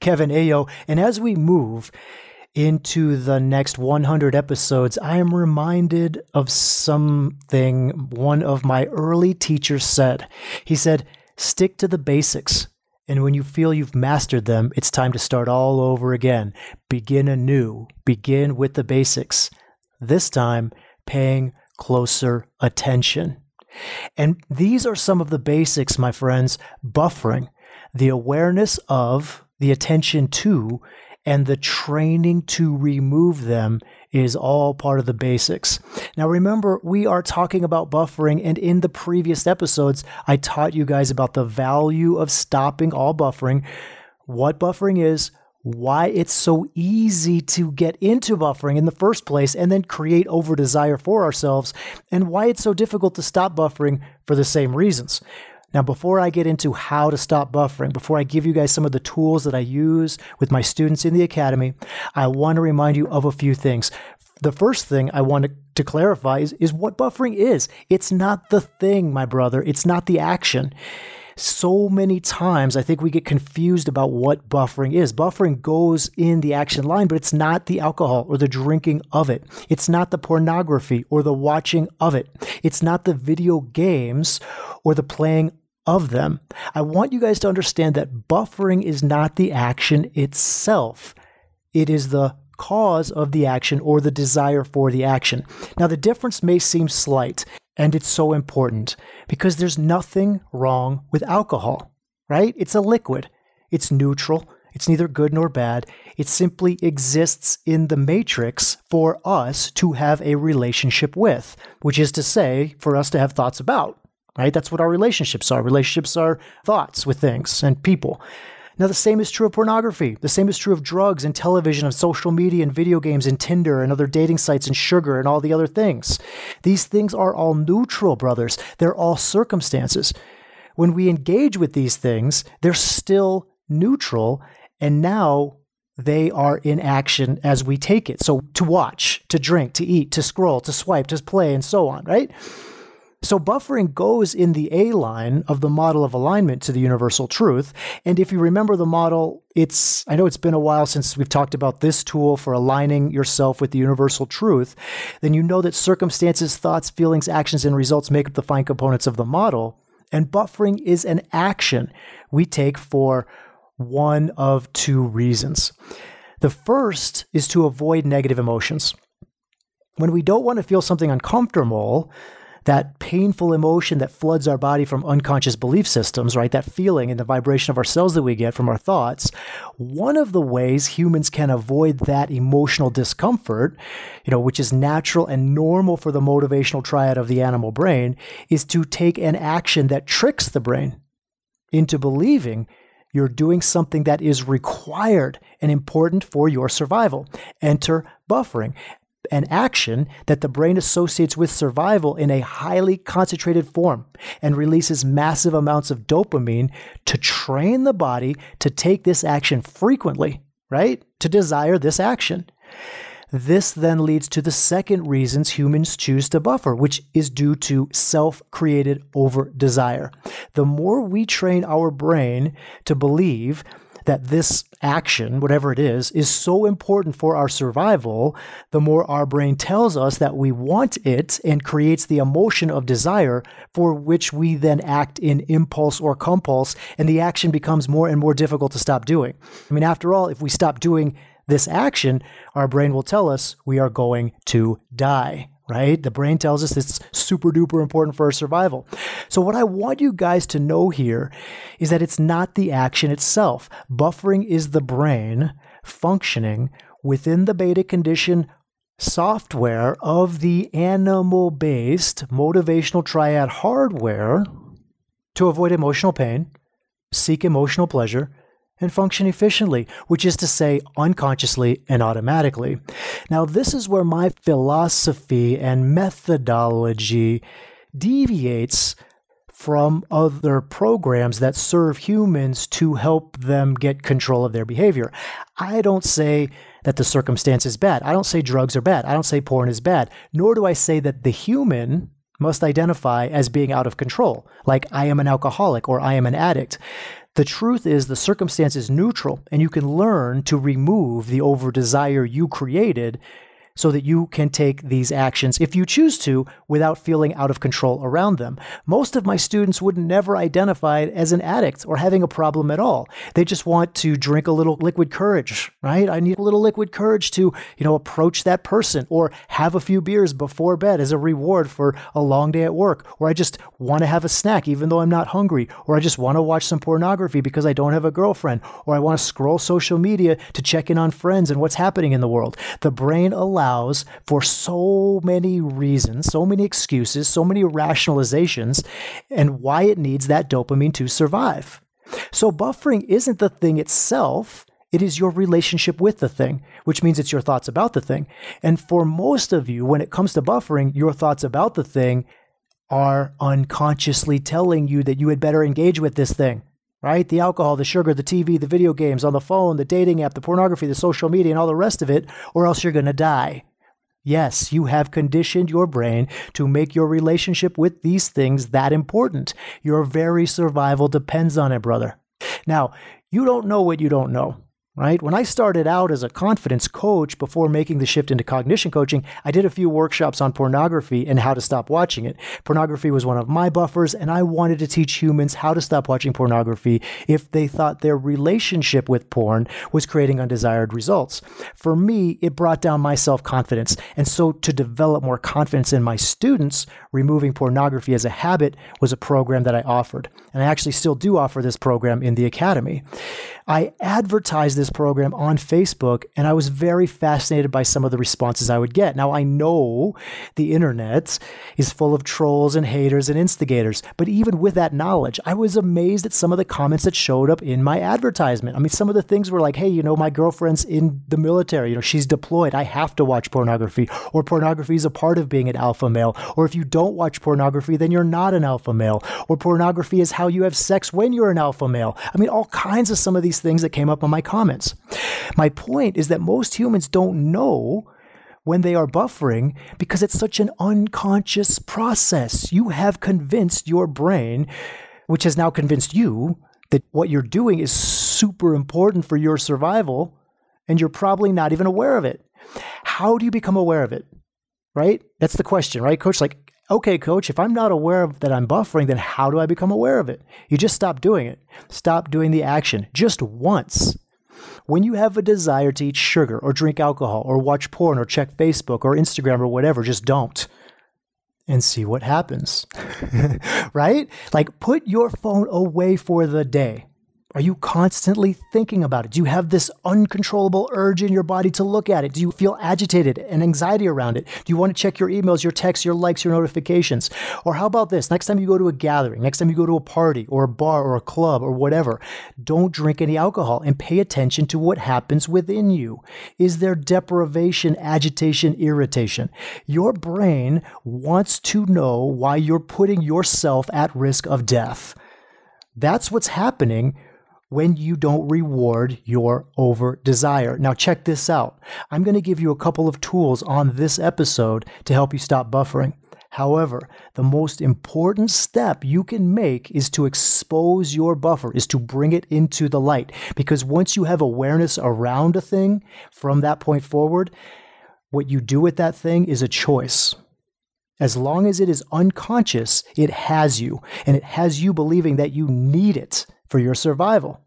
Kevin Aillaud. And as we move into the next 100 episodes, I am reminded of something one of my early teachers said. He said, Stick to the basics. And when you feel you've mastered them, it's time to start all over again. Begin anew. Begin with the basics. This time, paying closer attention. And these are some of the basics, my friends buffering, the awareness of, the attention to, and the training to remove them is all part of the basics. Now, remember, we are talking about buffering, and in the previous episodes, I taught you guys about the value of stopping all buffering, what buffering is, why it's so easy to get into buffering in the first place and then create over desire for ourselves, and why it's so difficult to stop buffering for the same reasons. Now, before I get into how to stop buffering, before I give you guys some of the tools that I use with my students in the academy, I want to remind you of a few things. The first thing I want to clarify is, is what buffering is. It's not the thing, my brother. It's not the action so many times I think we get confused about what buffering is. Buffering goes in the action line, but it's not the alcohol or the drinking of it. It's not the pornography or the watching of it. It's not the video games or the playing of them. I want you guys to understand that buffering is not the action itself. It is the cause of the action or the desire for the action. Now, the difference may seem slight. And it's so important because there's nothing wrong with alcohol, right? It's a liquid, it's neutral, it's neither good nor bad. It simply exists in the matrix for us to have a relationship with, which is to say, for us to have thoughts about, right? That's what our relationships are. Relationships are thoughts with things and people. Now, the same is true of pornography. The same is true of drugs and television and social media and video games and Tinder and other dating sites and sugar and all the other things. These things are all neutral, brothers. They're all circumstances. When we engage with these things, they're still neutral. And now they are in action as we take it. So to watch, to drink, to eat, to scroll, to swipe, to play, and so on, right? So buffering goes in the A line of the model of alignment to the universal truth. And if you remember the model, it's, I know it's been a while since we've talked about this tool for aligning yourself with the universal truth, then you know that circumstances, thoughts, feelings, actions, and results make up the fine components of the model. And buffering is an action we take for one of two reasons. The first is to avoid negative emotions. When we don't want to feel something uncomfortable, that painful emotion that floods our body from unconscious belief systems, right? That feeling and the vibration of our cells that we get from our thoughts. One of the ways humans can avoid that emotional discomfort, you know, which is natural and normal for the motivational triad of the animal brain, is to take an action that tricks the brain into believing you're doing something that is required and important for your survival. Enter buffering an action that the brain associates with survival in a highly concentrated form and releases massive amounts of dopamine to train the body to take this action frequently, right? To desire this action. This then leads to the second reasons humans choose to buffer, which is due to self created over desire. The more we train our brain to believe that this action, whatever it is, is so important for our survival, the more our brain tells us that we want it and creates the emotion of desire for which we then act in impulse or compulse, and the action becomes more and more difficult to stop doing. I mean, after all, if we stop doing this action, our brain will tell us we are going to die right? The brain tells us it's super duper important for our survival. So, what I want you guys to know here is that it's not the action itself. Buffering is the brain functioning within the beta condition software of the animal based motivational triad hardware to avoid emotional pain, seek emotional pleasure, and function efficiently, which is to say, unconsciously and automatically. Now, this is where my philosophy and methodology deviates from other programs that serve humans to help them get control of their behavior. I don't say that the circumstance is bad. I don't say drugs are bad. I don't say porn is bad. Nor do I say that the human must identify as being out of control, like I am an alcoholic or I am an addict. The truth is, the circumstance is neutral, and you can learn to remove the over desire you created so that you can take these actions if you choose to without feeling out of control around them. Most of my students would never identify as an addict or having a problem at all. They just want to drink a little liquid courage, right? I need a little liquid courage to, you know, approach that person or have a few beers before bed as a reward for a long day at work. Or I just want to have a snack even though I'm not hungry. Or I just want to watch some pornography because I don't have a girlfriend. Or I want to scroll social media to check in on friends and what's happening in the world. The brain allows allows for so many reasons, so many excuses, so many rationalizations, and why it needs that dopamine to survive. So, buffering isn't the thing itself. It is your relationship with the thing, which means it's your thoughts about the thing. And for most of you, when it comes to buffering, your thoughts about the thing are unconsciously telling you that you had better engage with this thing right? The alcohol, the sugar, the TV, the video games on the phone, the dating app, the pornography, the social media, and all the rest of it, or else you're going to die. Yes, you have conditioned your brain to make your relationship with these things that important. Your very survival depends on it, brother. Now, you don't know what you don't know right? When I started out as a confidence coach before making the shift into cognition coaching, I did a few workshops on pornography and how to stop watching it. Pornography was one of my buffers, and I wanted to teach humans how to stop watching pornography if they thought their relationship with porn was creating undesired results. For me, it brought down my self confidence. And so, to develop more confidence in my students, removing pornography as a habit was a program that I offered. And I actually still do offer this program in the academy. I advertised this program on Facebook and I was very fascinated by some of the responses I would get. Now, I know the internet is full of trolls and haters and instigators, but even with that knowledge, I was amazed at some of the comments that showed up in my advertisement. I mean, some of the things were like, hey, you know, my girlfriend's in the military, you know, she's deployed. I have to watch pornography, or pornography is a part of being an alpha male, or if you don't watch pornography, then you're not an alpha male, or pornography is how you have sex when you're an alpha male. I mean, all kinds of some of these things that came up on my comments. My point is that most humans don't know when they are buffering because it's such an unconscious process. You have convinced your brain, which has now convinced you, that what you're doing is super important for your survival, and you're probably not even aware of it. How do you become aware of it? Right? That's the question, right, coach? Like, okay, coach, if I'm not aware of that I'm buffering, then how do I become aware of it? You just stop doing it. Stop doing the action just once. When you have a desire to eat sugar or drink alcohol or watch porn or check Facebook or Instagram or whatever, just don't and see what happens. right? Like put your phone away for the day. Are you constantly thinking about it? Do you have this uncontrollable urge in your body to look at it? Do you feel agitated and anxiety around it? Do you want to check your emails, your texts, your likes, your notifications? Or how about this? Next time you go to a gathering, next time you go to a party or a bar or a club or whatever, don't drink any alcohol and pay attention to what happens within you. Is there deprivation, agitation, irritation? Your brain wants to know why you're putting yourself at risk of death. That's what's happening when you don't reward your over desire. Now, check this out. I'm going to give you a couple of tools on this episode to help you stop buffering. However, the most important step you can make is to expose your buffer, is to bring it into the light. Because once you have awareness around a thing from that point forward, what you do with that thing is a choice. As long as it is unconscious, it has you, and it has you believing that you need it for your survival,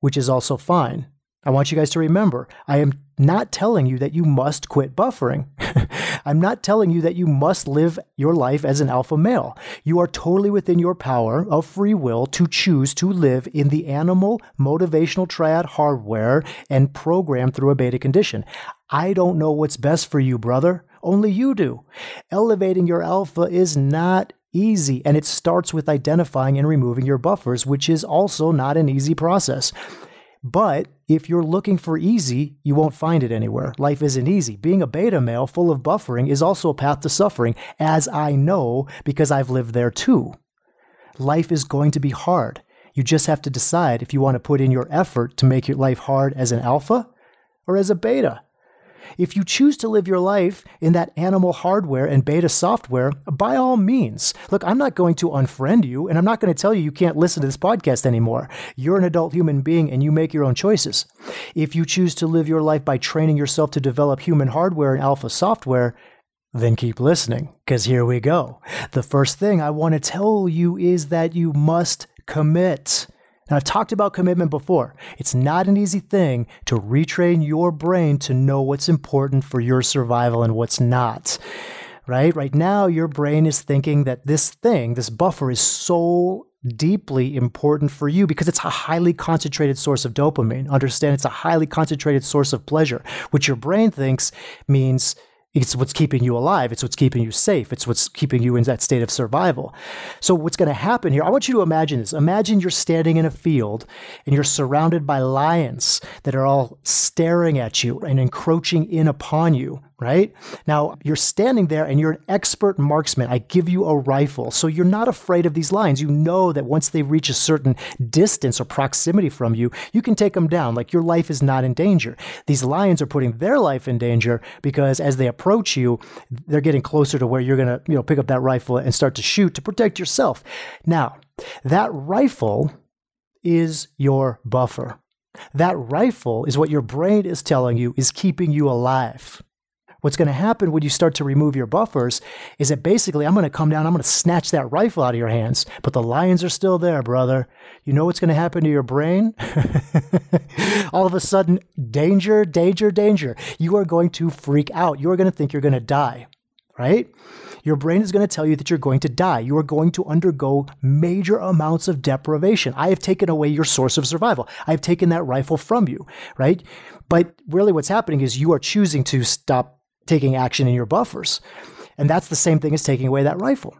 which is also fine. I want you guys to remember I am not telling you that you must quit buffering. I'm not telling you that you must live your life as an alpha male. You are totally within your power of free will to choose to live in the animal motivational triad hardware and program through a beta condition. I don't know what's best for you, brother. Only you do. Elevating your alpha is not easy, and it starts with identifying and removing your buffers, which is also not an easy process. But if you're looking for easy, you won't find it anywhere. Life isn't easy. Being a beta male full of buffering is also a path to suffering, as I know because I've lived there too. Life is going to be hard. You just have to decide if you want to put in your effort to make your life hard as an alpha or as a beta. If you choose to live your life in that animal hardware and beta software, by all means. Look, I'm not going to unfriend you, and I'm not going to tell you you can't listen to this podcast anymore. You're an adult human being and you make your own choices. If you choose to live your life by training yourself to develop human hardware and alpha software, then keep listening, because here we go. The first thing I want to tell you is that you must commit. Now, I've talked about commitment before. It's not an easy thing to retrain your brain to know what's important for your survival and what's not. Right? Right now, your brain is thinking that this thing, this buffer, is so deeply important for you because it's a highly concentrated source of dopamine. Understand it's a highly concentrated source of pleasure, which your brain thinks means it's what's keeping you alive. It's what's keeping you safe. It's what's keeping you in that state of survival. So, what's going to happen here? I want you to imagine this. Imagine you're standing in a field and you're surrounded by lions that are all staring at you and encroaching in upon you right? Now, you're standing there and you're an expert marksman. I give you a rifle. So you're not afraid of these lions. You know that once they reach a certain distance or proximity from you, you can take them down. Like your life is not in danger. These lions are putting their life in danger because as they approach you, they're getting closer to where you're going to, you know, pick up that rifle and start to shoot to protect yourself. Now, that rifle is your buffer. That rifle is what your brain is telling you is keeping you alive. What's going to happen when you start to remove your buffers is that basically I'm going to come down, I'm going to snatch that rifle out of your hands, but the lions are still there, brother. You know what's going to happen to your brain? All of a sudden, danger, danger, danger. You are going to freak out. You are going to think you're going to die, right? Your brain is going to tell you that you're going to die. You are going to undergo major amounts of deprivation. I have taken away your source of survival. I have taken that rifle from you, right? But really, what's happening is you are choosing to stop taking action in your buffers. And that's the same thing as taking away that rifle.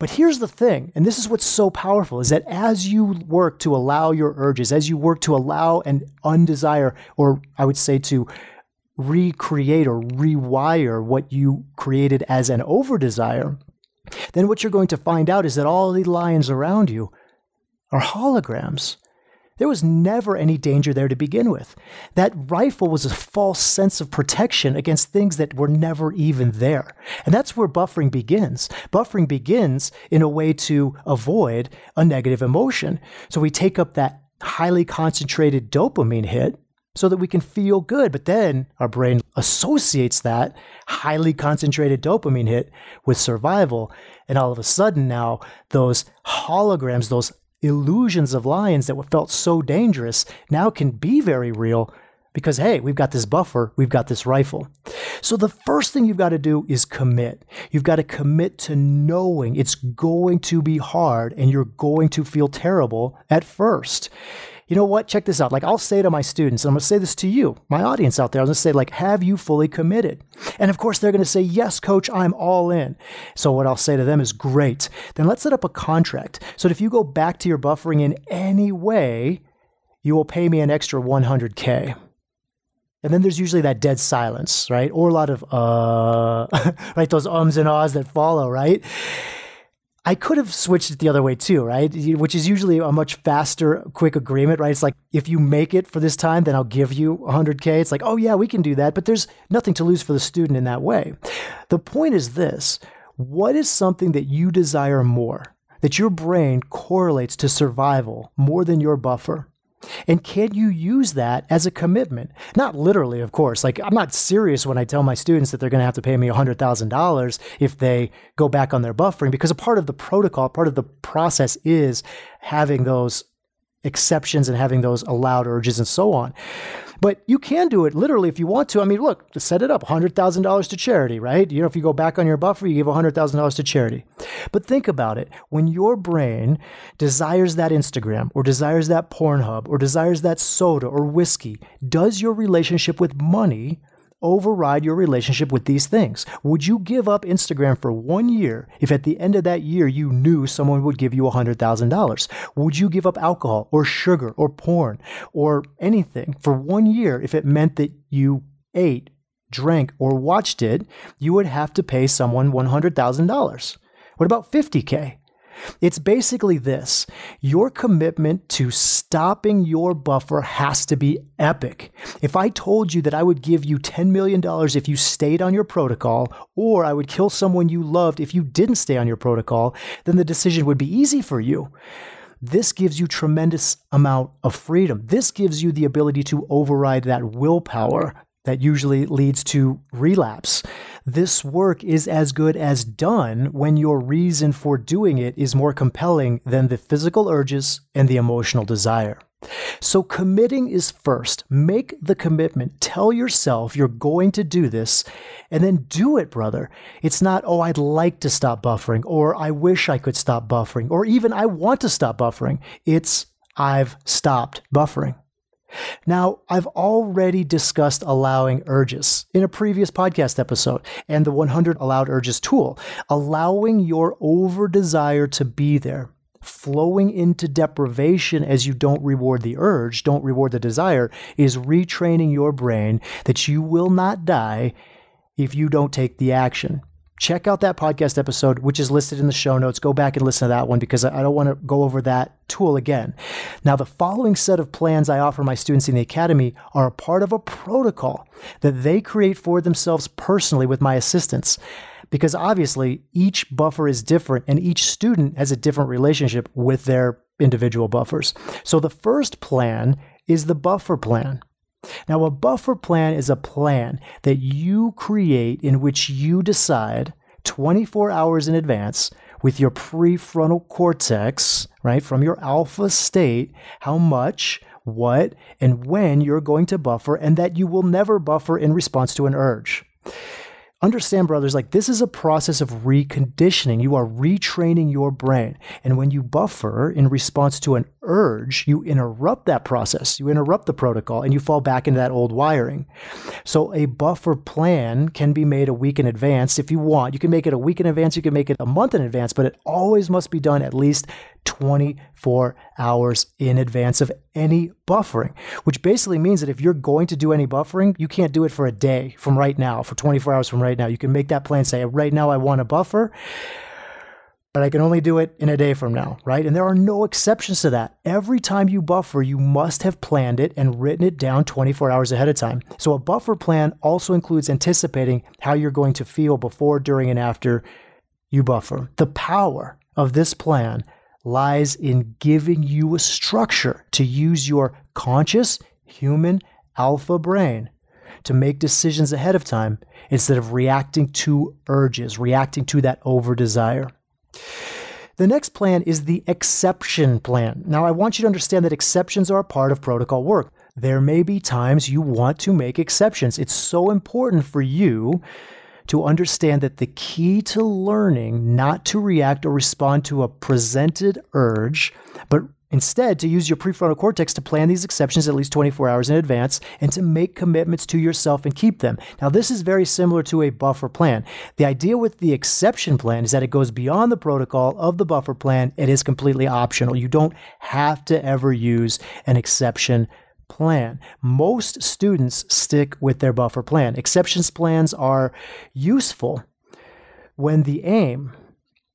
But here's the thing, and this is what's so powerful is that as you work to allow your urges, as you work to allow and undesire, or I would say to recreate or rewire what you created as an over desire, then what you're going to find out is that all the lions around you are holograms. There was never any danger there to begin with. That rifle was a false sense of protection against things that were never even there. And that's where buffering begins. Buffering begins in a way to avoid a negative emotion. So we take up that highly concentrated dopamine hit so that we can feel good. But then our brain associates that highly concentrated dopamine hit with survival. And all of a sudden now, those holograms, those illusions of lions that felt so dangerous now can be very real because hey, we've got this buffer, we've got this rifle. So the first thing you've got to do is commit. You've got to commit to knowing it's going to be hard and you're going to feel terrible at first you know what? Check this out. Like I'll say to my students, I'm going to say this to you, my audience out there. I'm going to say like, have you fully committed? And of course, they're going to say, yes, coach, I'm all in. So what I'll say to them is great. Then let's set up a contract. So that if you go back to your buffering in any way, you will pay me an extra 100K. And then there's usually that dead silence, right? Or a lot of, uh, right? Those ums and ahs that follow, right? I could have switched it the other way too, right? Which is usually a much faster, quick agreement, right? It's like if you make it for this time, then I'll give you 100K. It's like, oh, yeah, we can do that. But there's nothing to lose for the student in that way. The point is this what is something that you desire more, that your brain correlates to survival more than your buffer? And can you use that as a commitment? Not literally, of course. Like, I'm not serious when I tell my students that they're going to have to pay me $100,000 if they go back on their buffering, because a part of the protocol, part of the process is having those exceptions and having those allowed urges and so on. But you can do it literally if you want to. I mean, look, set it up $100,000 to charity, right? You know, if you go back on your buffer, you give $100,000 to charity. But think about it. When your brain desires that Instagram or desires that Pornhub or desires that soda or whiskey, does your relationship with money override your relationship with these things? Would you give up Instagram for one year if at the end of that year you knew someone would give you $100,000? Would you give up alcohol or sugar or porn or anything for one year if it meant that you ate, drank, or watched it? You would have to pay someone $100,000. What about 50K? It's basically this your commitment to stopping your buffer has to be epic. If I told you that I would give you $10 million if you stayed on your protocol, or I would kill someone you loved if you didn't stay on your protocol, then the decision would be easy for you. This gives you tremendous amount of freedom. This gives you the ability to override that willpower that usually leads to relapse. This work is as good as done when your reason for doing it is more compelling than the physical urges and the emotional desire. So, committing is first. Make the commitment. Tell yourself you're going to do this and then do it, brother. It's not, oh, I'd like to stop buffering, or I wish I could stop buffering, or even I want to stop buffering. It's, I've stopped buffering. Now, I've already discussed allowing urges in a previous podcast episode and the 100 allowed urges tool, allowing your over desire to be there. Flowing into deprivation as you don't reward the urge, don't reward the desire, is retraining your brain that you will not die if you don't take the action check out that podcast episode, which is listed in the show notes. Go back and listen to that one because I don't want to go over that tool again. Now, the following set of plans I offer my students in the Academy are a part of a protocol that they create for themselves personally with my assistants. Because obviously, each buffer is different and each student has a different relationship with their individual buffers. So, the first plan is the buffer plan. Now, a buffer plan is a plan that you create in which you decide 24 hours in advance with your prefrontal cortex, right, from your alpha state, how much, what, and when you're going to buffer, and that you will never buffer in response to an urge understand, brothers, like this is a process of reconditioning. You are retraining your brain. And when you buffer in response to an urge, you interrupt that process. You interrupt the protocol and you fall back into that old wiring. So a buffer plan can be made a week in advance if you want. You can make it a week in advance, you can make it a month in advance, but it always must be done at least 24 hours in advance of any buffering, which basically means that if you're going to do any buffering, you can't do it for a day from right now, for 24 hours from right now. You can make that plan, say, right now I want a buffer, but I can only do it in a day from now, right? And there are no exceptions to that. Every time you buffer, you must have planned it and written it down 24 hours ahead of time. So a buffer plan also includes anticipating how you're going to feel before, during, and after you buffer. The power of this plan lies in giving you a structure to use your conscious human alpha brain to make decisions ahead of time instead of reacting to urges, reacting to that over desire. The next plan is the exception plan. Now, I want you to understand that exceptions are a part of protocol work. There may be times you want to make exceptions. It's so important for you to understand that the key to learning not to react or respond to a presented urge, but Instead, to use your prefrontal cortex to plan these exceptions at least 24 hours in advance and to make commitments to yourself and keep them. Now, this is very similar to a buffer plan. The idea with the exception plan is that it goes beyond the protocol of the buffer plan. It is completely optional. You don't have to ever use an exception plan. Most students stick with their buffer plan. Exceptions plans are useful when the aim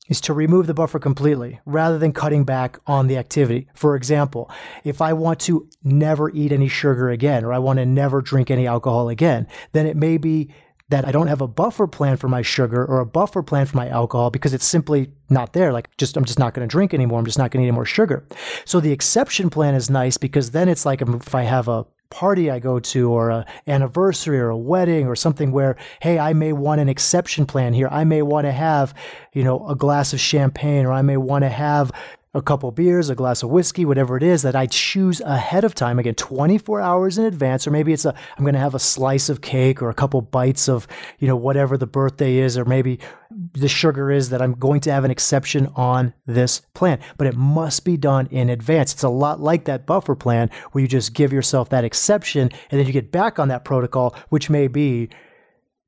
is to remove the buffer completely rather than cutting back on the activity. For example, if I want to never eat any sugar again or I want to never drink any alcohol again, then it may be that I don't have a buffer plan for my sugar or a buffer plan for my alcohol because it's simply not there. Like, just I'm just not going to drink anymore. I'm just not going to eat any more sugar. So the exception plan is nice because then it's like um, if I have a party I go to or a anniversary or a wedding or something where, hey, I may want an exception plan here. I may want to have, you know, a glass of champagne or I may want to have a couple beers, a glass of whiskey, whatever it is that I choose ahead of time, again, 24 hours in advance, or maybe it's a, I'm going to have a slice of cake or a couple bites of, you know, whatever the birthday is, or maybe the sugar is that I'm going to have an exception on this plan. But it must be done in advance. It's a lot like that buffer plan where you just give yourself that exception and then you get back on that protocol, which may be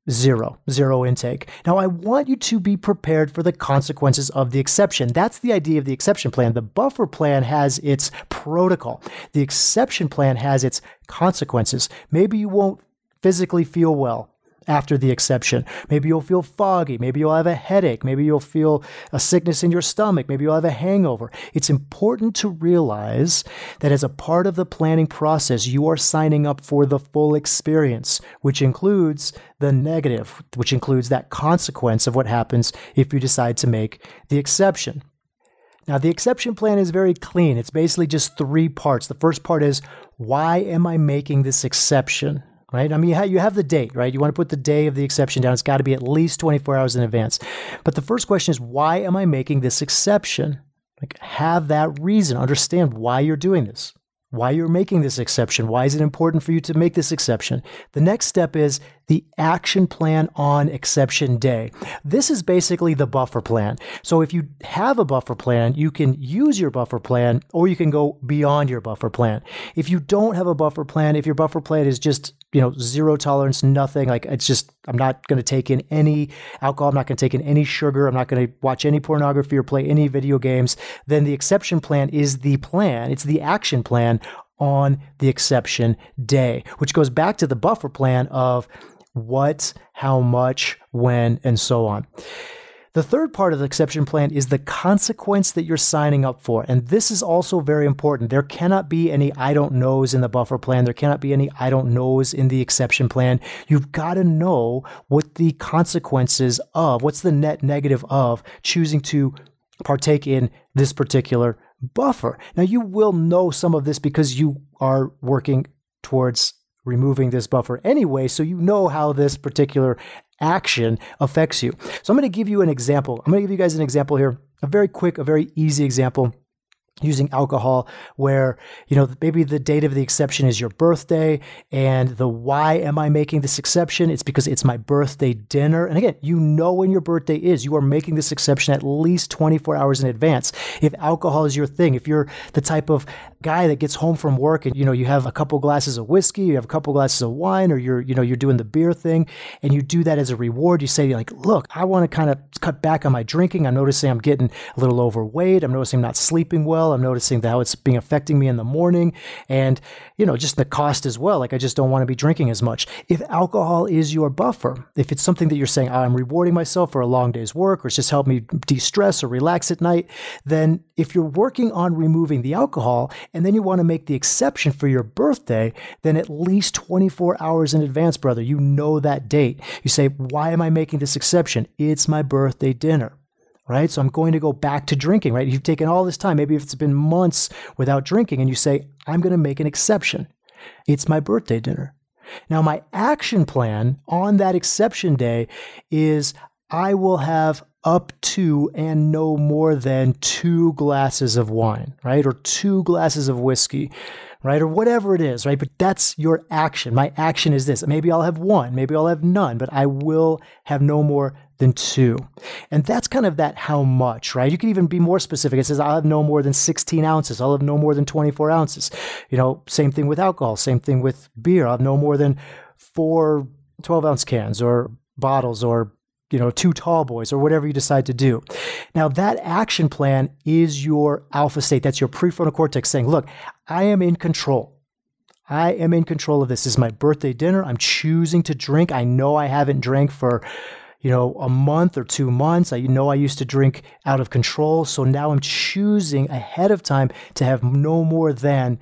Zero, zero intake. Now, I want you to be prepared for the consequences of the exception. That's the idea of the exception plan. The buffer plan has its protocol, the exception plan has its consequences. Maybe you won't physically feel well after the exception. Maybe you'll feel foggy. Maybe you'll have a headache. Maybe you'll feel a sickness in your stomach. Maybe you'll have a hangover. It's important to realize that as a part of the planning process, you are signing up for the full experience, which includes the negative, which includes that consequence of what happens if you decide to make the exception. Now, the exception plan is very clean. It's basically just three parts. The first part is why am I making this exception? Right? I mean, you have, you have the date, right? You want to put the day of the exception down. It's got to be at least 24 hours in advance. But the first question is, why am I making this exception? Like, have that reason. Understand why you're doing this, why you're making this exception. Why is it important for you to make this exception? The next step is the action plan on exception day. This is basically the buffer plan. So if you have a buffer plan, you can use your buffer plan or you can go beyond your buffer plan. If you don't have a buffer plan, if your buffer plan is just you know, zero tolerance, nothing. Like it's just, I'm not going to take in any alcohol. I'm not going to take in any sugar. I'm not going to watch any pornography or play any video games. Then the exception plan is the plan. It's the action plan on the exception day, which goes back to the buffer plan of what, how much, when, and so on. The third part of the exception plan is the consequence that you're signing up for. And this is also very important. There cannot be any I don't knows in the buffer plan. There cannot be any I don't knows in the exception plan. You've got to know what the consequences of, what's the net negative of choosing to partake in this particular buffer. Now, you will know some of this because you are working towards removing this buffer anyway, so you know how this particular action affects you. So I'm going to give you an example. I'm going to give you guys an example here, a very quick, a very easy example using alcohol where you know maybe the date of the exception is your birthday and the why am i making this exception? It's because it's my birthday dinner. And again you know when your birthday is. You are making this exception at least 24 hours in advance. If alcohol is your thing if you're the type of guy that gets home from work and you know you have a couple glasses of whiskey you have a couple glasses of wine or you're you know you're doing the beer thing and you do that as a reward you say like look i want to kind of cut back on my drinking. I'm noticing i'm getting a little overweight. I'm noticing i'm not sleeping well well. I'm noticing how it's being affecting me in the morning and, you know, just the cost as well. Like I just don't want to be drinking as much. If alcohol is your buffer, if it's something that you're saying, I'm rewarding myself for a long day's work or it's just helped me de-stress or relax at night, then if you're working on removing the alcohol and then you want to make the exception for your birthday, then at least 24 hours in advance, brother, you know that date. You say, why am I making this exception? It's my birthday dinner right? So I'm going to go back to drinking, right? You've taken all this time, maybe if it's been months without drinking, and you say, I'm going to make an exception. It's my birthday dinner. Now, my action plan on that exception day is I will have up to and no more than two glasses of wine, right? Or two glasses of whiskey, right? Or whatever it is, right? But that's your action. My action is this. Maybe I'll have one, maybe I'll have none, but I will have no more than two. And that's kind of that how much, right? You can even be more specific. It says, I'll have no more than 16 ounces. I'll have no more than 24 ounces. You know, same thing with alcohol, same thing with beer. I'll have no more than four 12 ounce cans or bottles or you know, two tall boys or whatever you decide to do. Now, that action plan is your alpha state. That's your prefrontal cortex saying, look, I am in control. I am in control of this. This is my birthday dinner. I'm choosing to drink. I know I haven't drank for you know, a month or two months. I know I used to drink out of control. So now I'm choosing ahead of time to have no more than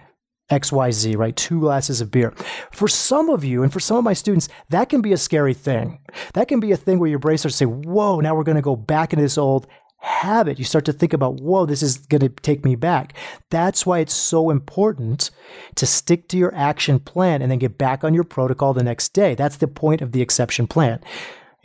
XYZ, right? Two glasses of beer. For some of you and for some of my students, that can be a scary thing. That can be a thing where your brain starts to say, whoa, now we're going to go back into this old habit. You start to think about, whoa, this is going to take me back. That's why it's so important to stick to your action plan and then get back on your protocol the next day. That's the point of the exception plan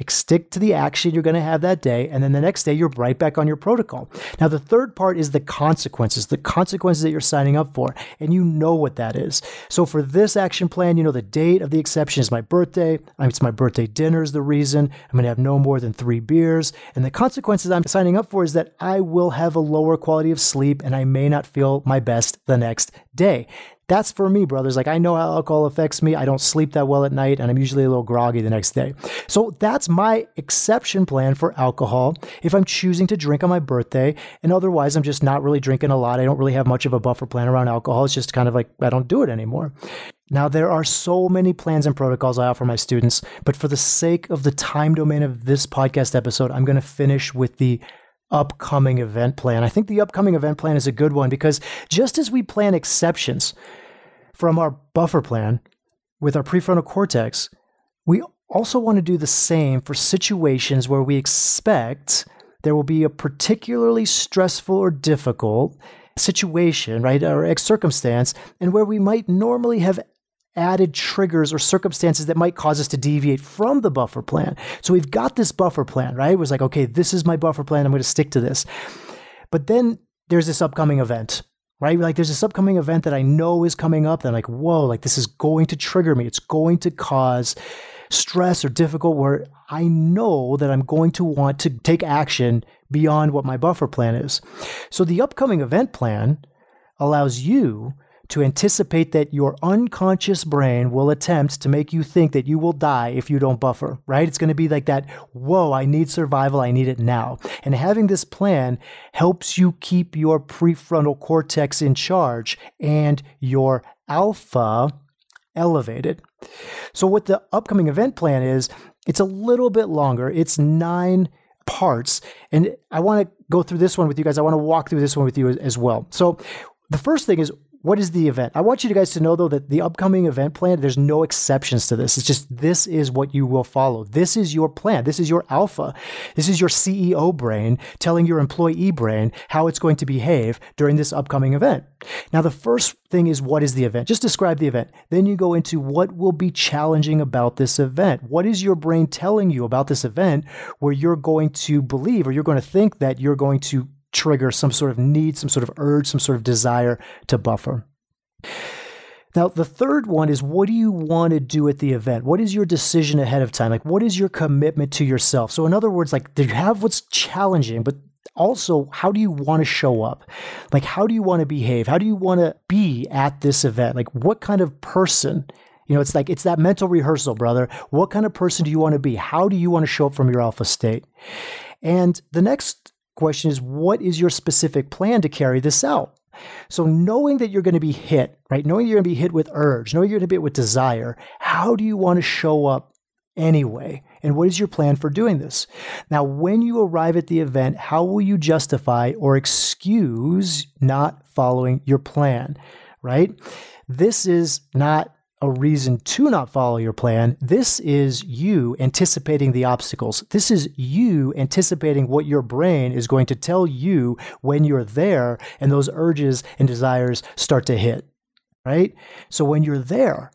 stick to the action you're going to have that day, and then the next day you're right back on your protocol. Now, the third part is the consequences, the consequences that you're signing up for, and you know what that is. So, for this action plan, you know the date of the exception is my birthday. It's my birthday dinner is the reason. I'm going to have no more than three beers. And the consequences I'm signing up for is that I will have a lower quality of sleep and I may not feel my best the next day. That's for me, brothers. Like, I know how alcohol affects me. I don't sleep that well at night, and I'm usually a little groggy the next day. So, that's my exception plan for alcohol if I'm choosing to drink on my birthday. And otherwise, I'm just not really drinking a lot. I don't really have much of a buffer plan around alcohol. It's just kind of like I don't do it anymore. Now, there are so many plans and protocols I offer my students, but for the sake of the time domain of this podcast episode, I'm going to finish with the upcoming event plan. I think the upcoming event plan is a good one because just as we plan exceptions from our buffer plan with our prefrontal cortex, we also want to do the same for situations where we expect there will be a particularly stressful or difficult situation, right, or circumstance, and where we might normally have added triggers or circumstances that might cause us to deviate from the buffer plan. So we've got this buffer plan, right? It was like, okay, this is my buffer plan. I'm going to stick to this. But then there's this upcoming event right? Like there's this upcoming event that I know is coming up that I'm like, whoa, like this is going to trigger me. It's going to cause stress or difficult where I know that I'm going to want to take action beyond what my buffer plan is. So the upcoming event plan allows you to anticipate that your unconscious brain will attempt to make you think that you will die if you don't buffer, right? It's going to be like that, whoa, I need survival, I need it now. And having this plan helps you keep your prefrontal cortex in charge and your alpha elevated. So, what the upcoming event plan is, it's a little bit longer. It's nine parts. And I want to go through this one with you guys. I want to walk through this one with you as well. So, the first thing is what is the event? I want you guys to know though that the upcoming event plan, there's no exceptions to this. It's just this is what you will follow. This is your plan. This is your alpha. This is your CEO brain telling your employee brain how it's going to behave during this upcoming event. Now, the first thing is what is the event? Just describe the event. Then you go into what will be challenging about this event. What is your brain telling you about this event where you're going to believe or you're going to think that you're going to trigger some sort of need, some sort of urge, some sort of desire to buffer. Now, the third one is what do you want to do at the event? What is your decision ahead of time? Like, what is your commitment to yourself? So, in other words, like, do you have what's challenging, but also, how do you want to show up? Like, how do you want to behave? How do you want to be at this event? Like, what kind of person? You know, it's like, it's that mental rehearsal, brother. What kind of person do you want to be? How do you want to show up from your alpha state? And the next question is what is your specific plan to carry this out? So, knowing that you're going to be hit, right? Knowing you're going to be hit with urge, knowing you're going to be hit with desire, how do you want to show up anyway? And what is your plan for doing this? Now, when you arrive at the event, how will you justify or excuse not following your plan, right? This is not a reason to not follow your plan. This is you anticipating the obstacles. This is you anticipating what your brain is going to tell you when you're there and those urges and desires start to hit, right? So when you're there,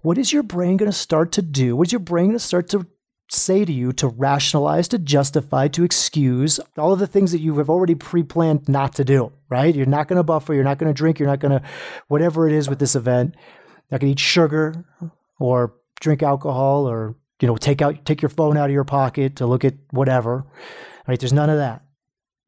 what is your brain going to start to do? What is your brain going to start to say to you to rationalize, to justify, to excuse all of the things that you have already pre planned not to do, right? You're not going to buffer, you're not going to drink, you're not going to, whatever it is with this event going to eat sugar or drink alcohol or you know take out take your phone out of your pocket to look at whatever. Right? There's none of that.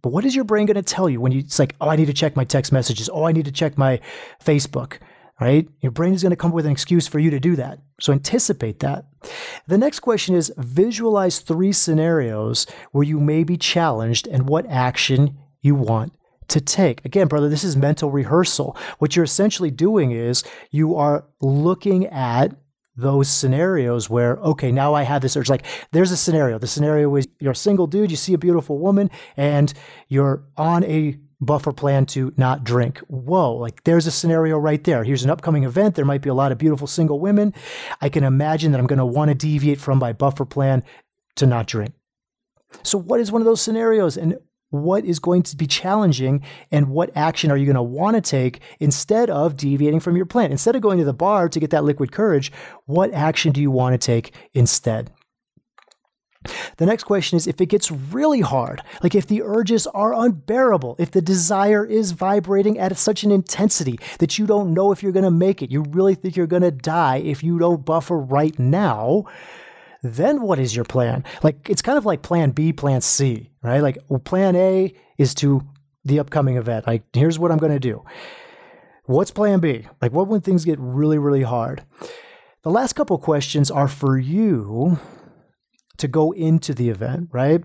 But what is your brain going to tell you when you it's like, oh, I need to check my text messages. Oh, I need to check my Facebook. Right? Your brain is going to come up with an excuse for you to do that. So anticipate that. The next question is visualize three scenarios where you may be challenged and what action you want to take. Again, brother, this is mental rehearsal. What you're essentially doing is you are looking at those scenarios where, okay, now I have this urge. Like, there's a scenario. The scenario is you're a single dude, you see a beautiful woman, and you're on a buffer plan to not drink. Whoa, like there's a scenario right there. Here's an upcoming event. There might be a lot of beautiful single women. I can imagine that I'm going to want to deviate from my buffer plan to not drink. So, what is one of those scenarios? And what is going to be challenging and what action are you going to want to take instead of deviating from your plan? Instead of going to the bar to get that liquid courage, what action do you want to take instead? The next question is if it gets really hard, like if the urges are unbearable, if the desire is vibrating at such an intensity that you don't know if you're going to make it, you really think you're going to die if you don't buffer right now, then what is your plan? Like it's kind of like plan B, plan C, right? Like plan A is to the upcoming event. Like here's what I'm going to do. What's plan B? Like what when things get really, really hard? The last couple questions are for you to go into the event, right?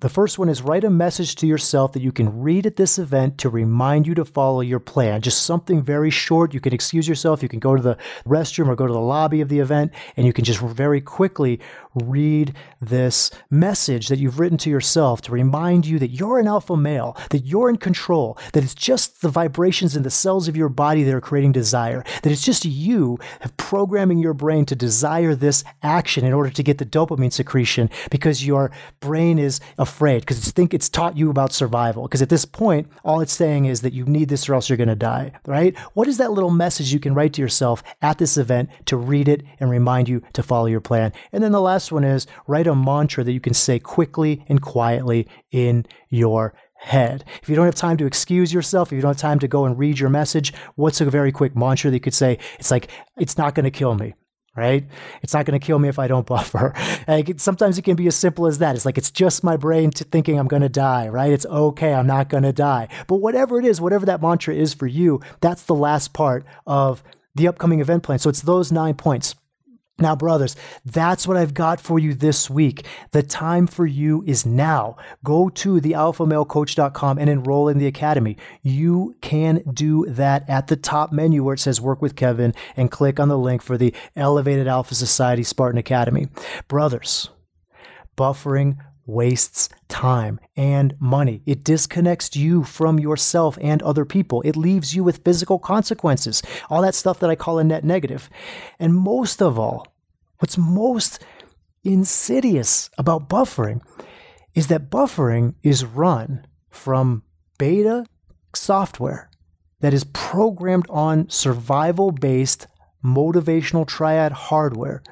The first one is write a message to yourself that you can read at this event to remind you to follow your plan. Just something very short. You can excuse yourself. You can go to the restroom or go to the lobby of the event and you can just very quickly read this message that you've written to yourself to remind you that you're an alpha male, that you're in control, that it's just the vibrations in the cells of your body that are creating desire, that it's just you programming your brain to desire this action in order to get the dopamine secretion because your brain is afraid because it's think it's taught you about survival because at this point all it's saying is that you need this or else you're going to die, right? What is that little message you can write to yourself at this event to read it and remind you to follow your plan? And then the last last one is write a mantra that you can say quickly and quietly in your head. If you don't have time to excuse yourself, if you don't have time to go and read your message, what's a very quick mantra that you could say? It's like, it's not going to kill me. Right? It's not going to kill me if I don't buffer. Like sometimes it can be as simple as that. It's like it's just my brain thinking I'm going to die, right? It's okay, I'm not going to die. But whatever it is, whatever that mantra is for you, that's the last part of the upcoming event plan. So it's those nine points. Now, brothers, that's what I've got for you this week. The time for you is now. Go to thealphamalecoach.com and enroll in the academy. You can do that at the top menu where it says work with Kevin and click on the link for the Elevated Alpha Society Spartan Academy. Brothers, buffering wastes time and money. It disconnects you from yourself and other people. It leaves you with physical consequences, all that stuff that I call a net negative. And most of all, what's most insidious about buffering is that buffering is run from beta software that is programmed on survival based motivational triad hardware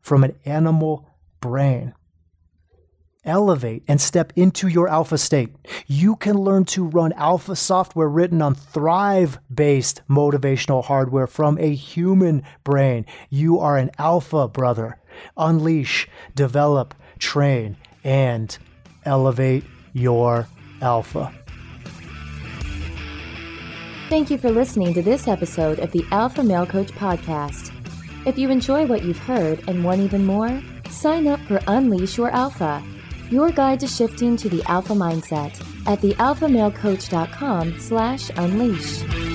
from an animal brain elevate and step into your alpha state. You can learn to run alpha software written on Thrive based motivational hardware from a human brain. You are an alpha brother. Unleash, develop, train, and elevate your alpha. Thank you for listening to this episode of the Alpha Male Coach Podcast. If you enjoy what you've heard and want even more, sign up for Unleash Your Alpha your guide to shifting to the alpha mindset at thealphamalecoach.com slash unleash.